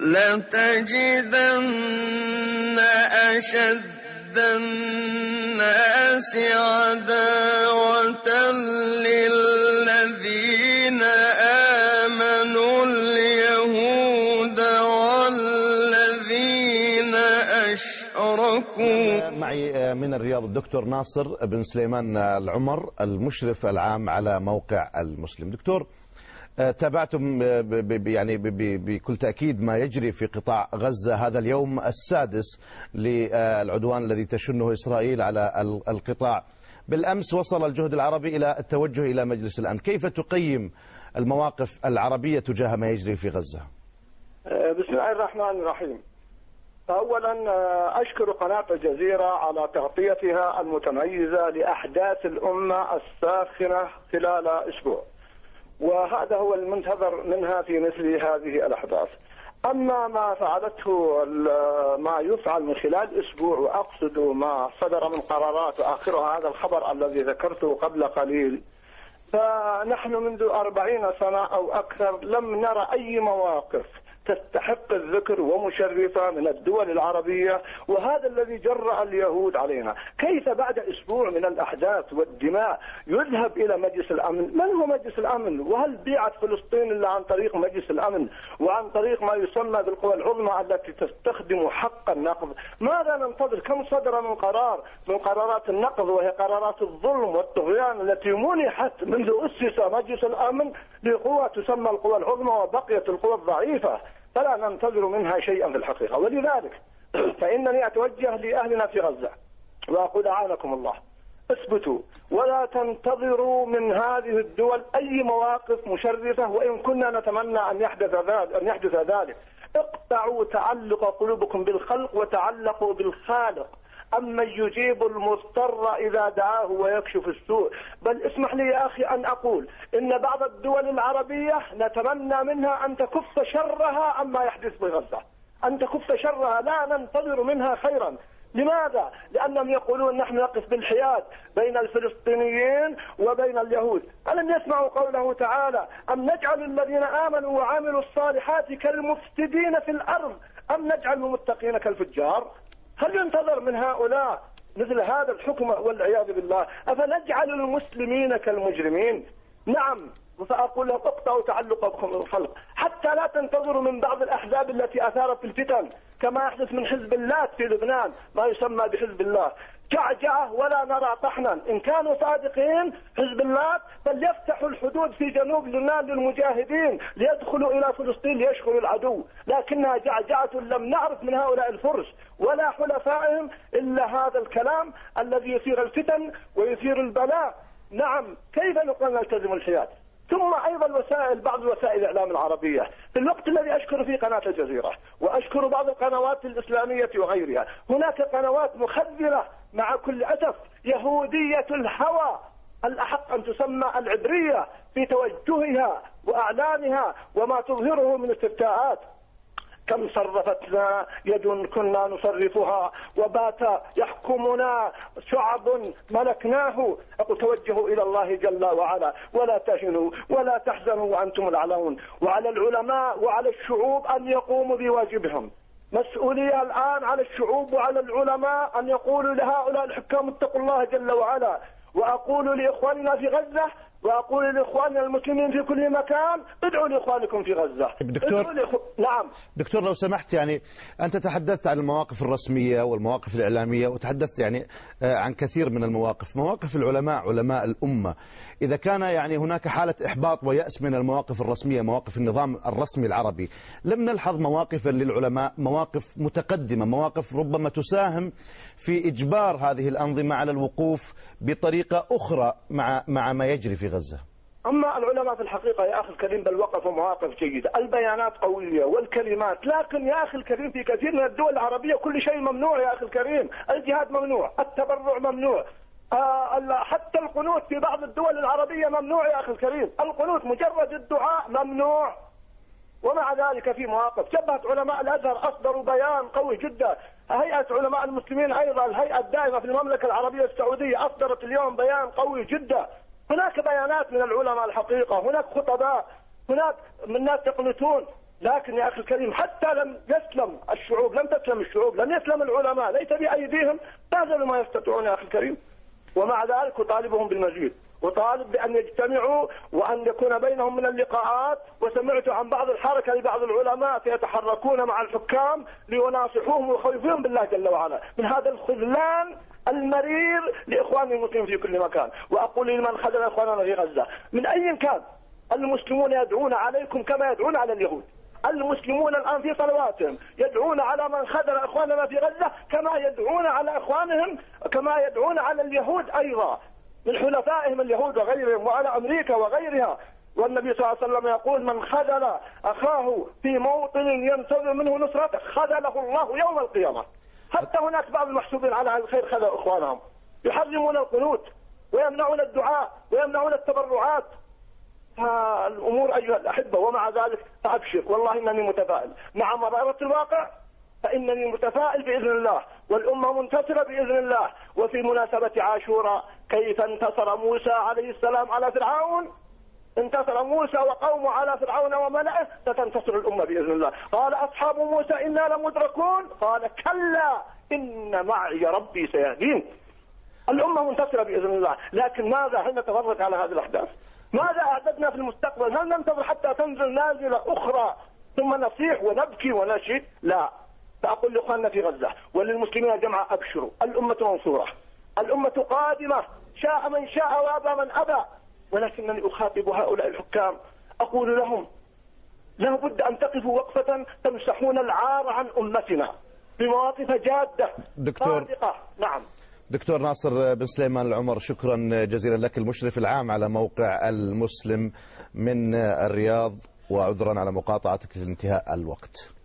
لتجدن أشد الناس عداوة للذين آمنوا اليهود والذين أشركوا. معي من الرياض الدكتور ناصر بن سليمان العمر المشرف العام على موقع المسلم. دكتور تابعتم ب- ب- يعني بكل تأكيد ما يجري في قطاع غزة هذا اليوم السادس للعدوان الذي تشنه إسرائيل على ال- القطاع. بالأمس وصل الجهد العربي إلى التوجه إلى مجلس الأمن. كيف تقيم المواقف العربية تجاه ما يجري في غزة؟ بسم الله الرحمن الرحيم. اولا أشكر قناة الجزيرة على تغطيتها المتميزة لأحداث الأمة الساخنة خلال أسبوع. وهذا هو المنتظر منها في مثل هذه الأحداث. أما ما فعلته ما يفعل من خلال أسبوع وأقصد ما صدر من قرارات وآخرها هذا الخبر الذي ذكرته قبل قليل فنحن منذ أربعين سنة أو أكثر لم نرى أي مواقف تستحق الذكر ومشرفة من الدول العربية وهذا الذي جرأ اليهود علينا. كيف بعد أسبوع من الأحداث والدماء يذهب إلى مجلس الأمن؟ من هو مجلس الأمن؟ وهل بيعت فلسطين إلا عن طريق مجلس الأمن؟ وعن طريق ما يسمى بالقوى العظمى التي تستخدم حق النقض؟ ماذا ننتظر؟ كم صدر من قرار من قرارات النقض وهي قرارات الظلم والطغيان التي منحت منذ أسس مجلس الأمن لقوى تسمى القوى العظمى وبقيت القوى الضعيفة؟ فلا ننتظر منها شيئا في الحقيقة. ولذلك فإنني أتوجه لأهلنا في غزة وأقول أعانكم الله. اثبتوا ولا تنتظروا من هذه الدول أي مواقف مشرفة وإن كنا نتمنى أن يحدث ذلك أن يحدث ذلك. اقطعوا تعلق قلوبكم بالخلق وتعلقوا بالخالق. أما يجيب المضطر إذا دعاه ويكشف السوء. بل اسمح لي يا أخي أن أقول إن بعض الدول العربية نتمنى منها أن تكف شرها عما يحدث بغزة. أن تكف شرها لا ننتظر منها خيرا. لماذا؟ لأنهم يقولون نحن نقف بالحياد بين الفلسطينيين وبين اليهود. ألم يسمعوا قوله تعالى أم نجعل الذين آمنوا وعملوا الصالحات كالمفسدين في الأرض؟ أم نجعل المتقين كالفجار؟ هل ينتظر من هؤلاء مثل هذا الحكم والعياذ بالله؟ أفنجعل المسلمين كالمجرمين؟ نعم فأقول لهم اقطعوا تعلقكم بالخلق. حتى لا تنتظروا من بعض الأحزاب التي أثارت الفتن كما يحدث من حزب اللات في لبنان ما يسمى بحزب الله. جعجعة ولا نرى طحنا. إن كانوا صادقين حزب اللات فليفتحوا الحدود في جنوب لبنان للمجاهدين ليدخلوا إلى فلسطين ليشغلوا العدو. لكنها جعجعة لم نعرف من هؤلاء الفرس ولا حلفائهم إلا هذا الكلام الذي يثير الفتن ويثير البلاء. نعم كيف نلتزم الحياد؟ ثم أيضا وسائل بعض وسائل الاعلام العربية. في الوقت الذي أشكر فيه قناة الجزيرة وأشكر بعض القنوات الإسلامية وغيرها هناك قنوات مخذله مع كل أسف يهودية الهوى. الأحق أن تسمى العبرية في توجهها وأعلانها وما تظهره من استفتاءات. كم صرفتنا يد كنا نصرفها وبات يحكمنا شعب ملكناه. أقول توجهوا إلى الله جل وعلا ولا تهنوا ولا تحزنوا وأنتم الأعلون. وعلى العلماء وعلى الشعوب أن يقوموا بواجبهم. مسؤولية الآن على الشعوب وعلى العلماء أن يقولوا لهؤلاء الحكام اتقوا الله جل وعلا. وأقول لإخواننا في غزة وأقول لإخواننا المسلمين في كل مكان ادعوا لإخوانكم في غزة. دكتور- لإخو... نعم. دكتور لو سمحت يعني أنت تحدثت عن المواقف الرسمية والمواقف الإعلامية وتحدثت يعني آه، عن كثير من المواقف. مواقف العلماء علماء الأمة. إذا كان يعني هناك حالة إحباط ويأس من المواقف الرسمية مواقف النظام الرسمي العربي لم نلحظ مواقفا للعلماء مواقف متقدمة مواقف ربما تساهم في إجبار هذه الأنظمة على الوقوف بطريقة أخرى مع مع ما يجري في غزة. أما العلماء في الحقيقة يا أخي الكريم بل وقفوا مواقف جيدة. البيانات قوية والكلمات لكن يا أخي الكريم في كثير من الدول العربية كل شيء ممنوع يا أخي الكريم. الجهاد ممنوع التبرع ممنوع. آه حتى القنوت في بعض الدول العربية ممنوع يا أخي الكريم. القنوت مجرد الدعاء ممنوع. ومع ذلك في مواقف. جبهة علماء الأزهر أصدروا بيان قوي جدا. هيئة علماء المسلمين أيضا الهيئة الدائمة في المملكة العربية السعودية أصدرت اليوم بيان قوي جدا. هناك بيانات من العلماء الحقيقة هناك خطباء هناك من ناس يقنتون لكن يا أخي الكريم حتى لم يسلم الشعوب لم تسلم الشعوب لم يسلم العلماء ليس بأيديهم بذلوا ما يستطيعون يا أخي الكريم. ومع ذلك أطالبهم بالمزيد. وطالب بأن يجتمعوا وأن يكون بينهم من اللقاءات وسمعت عن بعض الحركة لبعض العلماء يتحركون مع الحكام ليناصحوهم ويخوفوهم بالله جل وعلا. من هذا الخذلان المرير لإخواننا المسلمين في كل مكان. وأقول لمن خذل إخواننا في غزة. من أي كان المسلمون يدعون عليكم كما يدعون على اليهود. المسلمون الآن في صلواتهم يدعون على من خذل إخواننا في غزة كما يدعون على إخوانهم كما يدعون على اليهود أيضا. من حلفائهم اليهود وغيرهم وعلى أمريكا وغيرها. والنبي صلى الله عليه وسلم يقول من خذل أخاه في موطن ينتظر منه نصرته خذله الله يوم القيامة. حتى هناك بعض المحسوبين على الخير خذل إخوانهم. يحرمون القنوت ويمنعون الدعاء ويمنعون التبرعات. الأمور أيها الأحبة ومع ذلك فأبشر. والله إنني متفائل. مع مرارة الواقع فإنني متفائل بإذن الله والأمة منتصرة بإذن الله. وفي مناسبة عاشوراء كيف انتصر موسى عليه السلام على فرعون؟ انتصر موسى وقومه على فرعون وملئه ستنتصر الأمة بإذن الله. قال أصحاب موسى إنا لمدركون؟ قال كلا إن معي ربي سيهدين. الأمة منتصرة بإذن الله. لكن ماذا هل نتفرج على هذه الأحداث؟ ماذا أعددنا في المستقبل؟ هل ننتظر حتى تنزل نازلة أخرى ثم نصيح ونبكي ونشد لا. فأقول لإخواننا في غزة وللمسلمين جمعا أبشروا. الأمة منصورة. الأمة قادمة. شاء من شاء وأبى من أبى. ولكنني أخاطب هؤلاء الحكام. أقول لهم لا بد أن تقفوا وقفة تمسحون العار عن أمتنا بمواقف جادة دكتور صادقة. نعم. دكتور ناصر بن سليمان العمر شكرا جزيلا لك المشرف العام على موقع المسلم من الرياض وعذرا على مقاطعتك لانتهاء الوقت.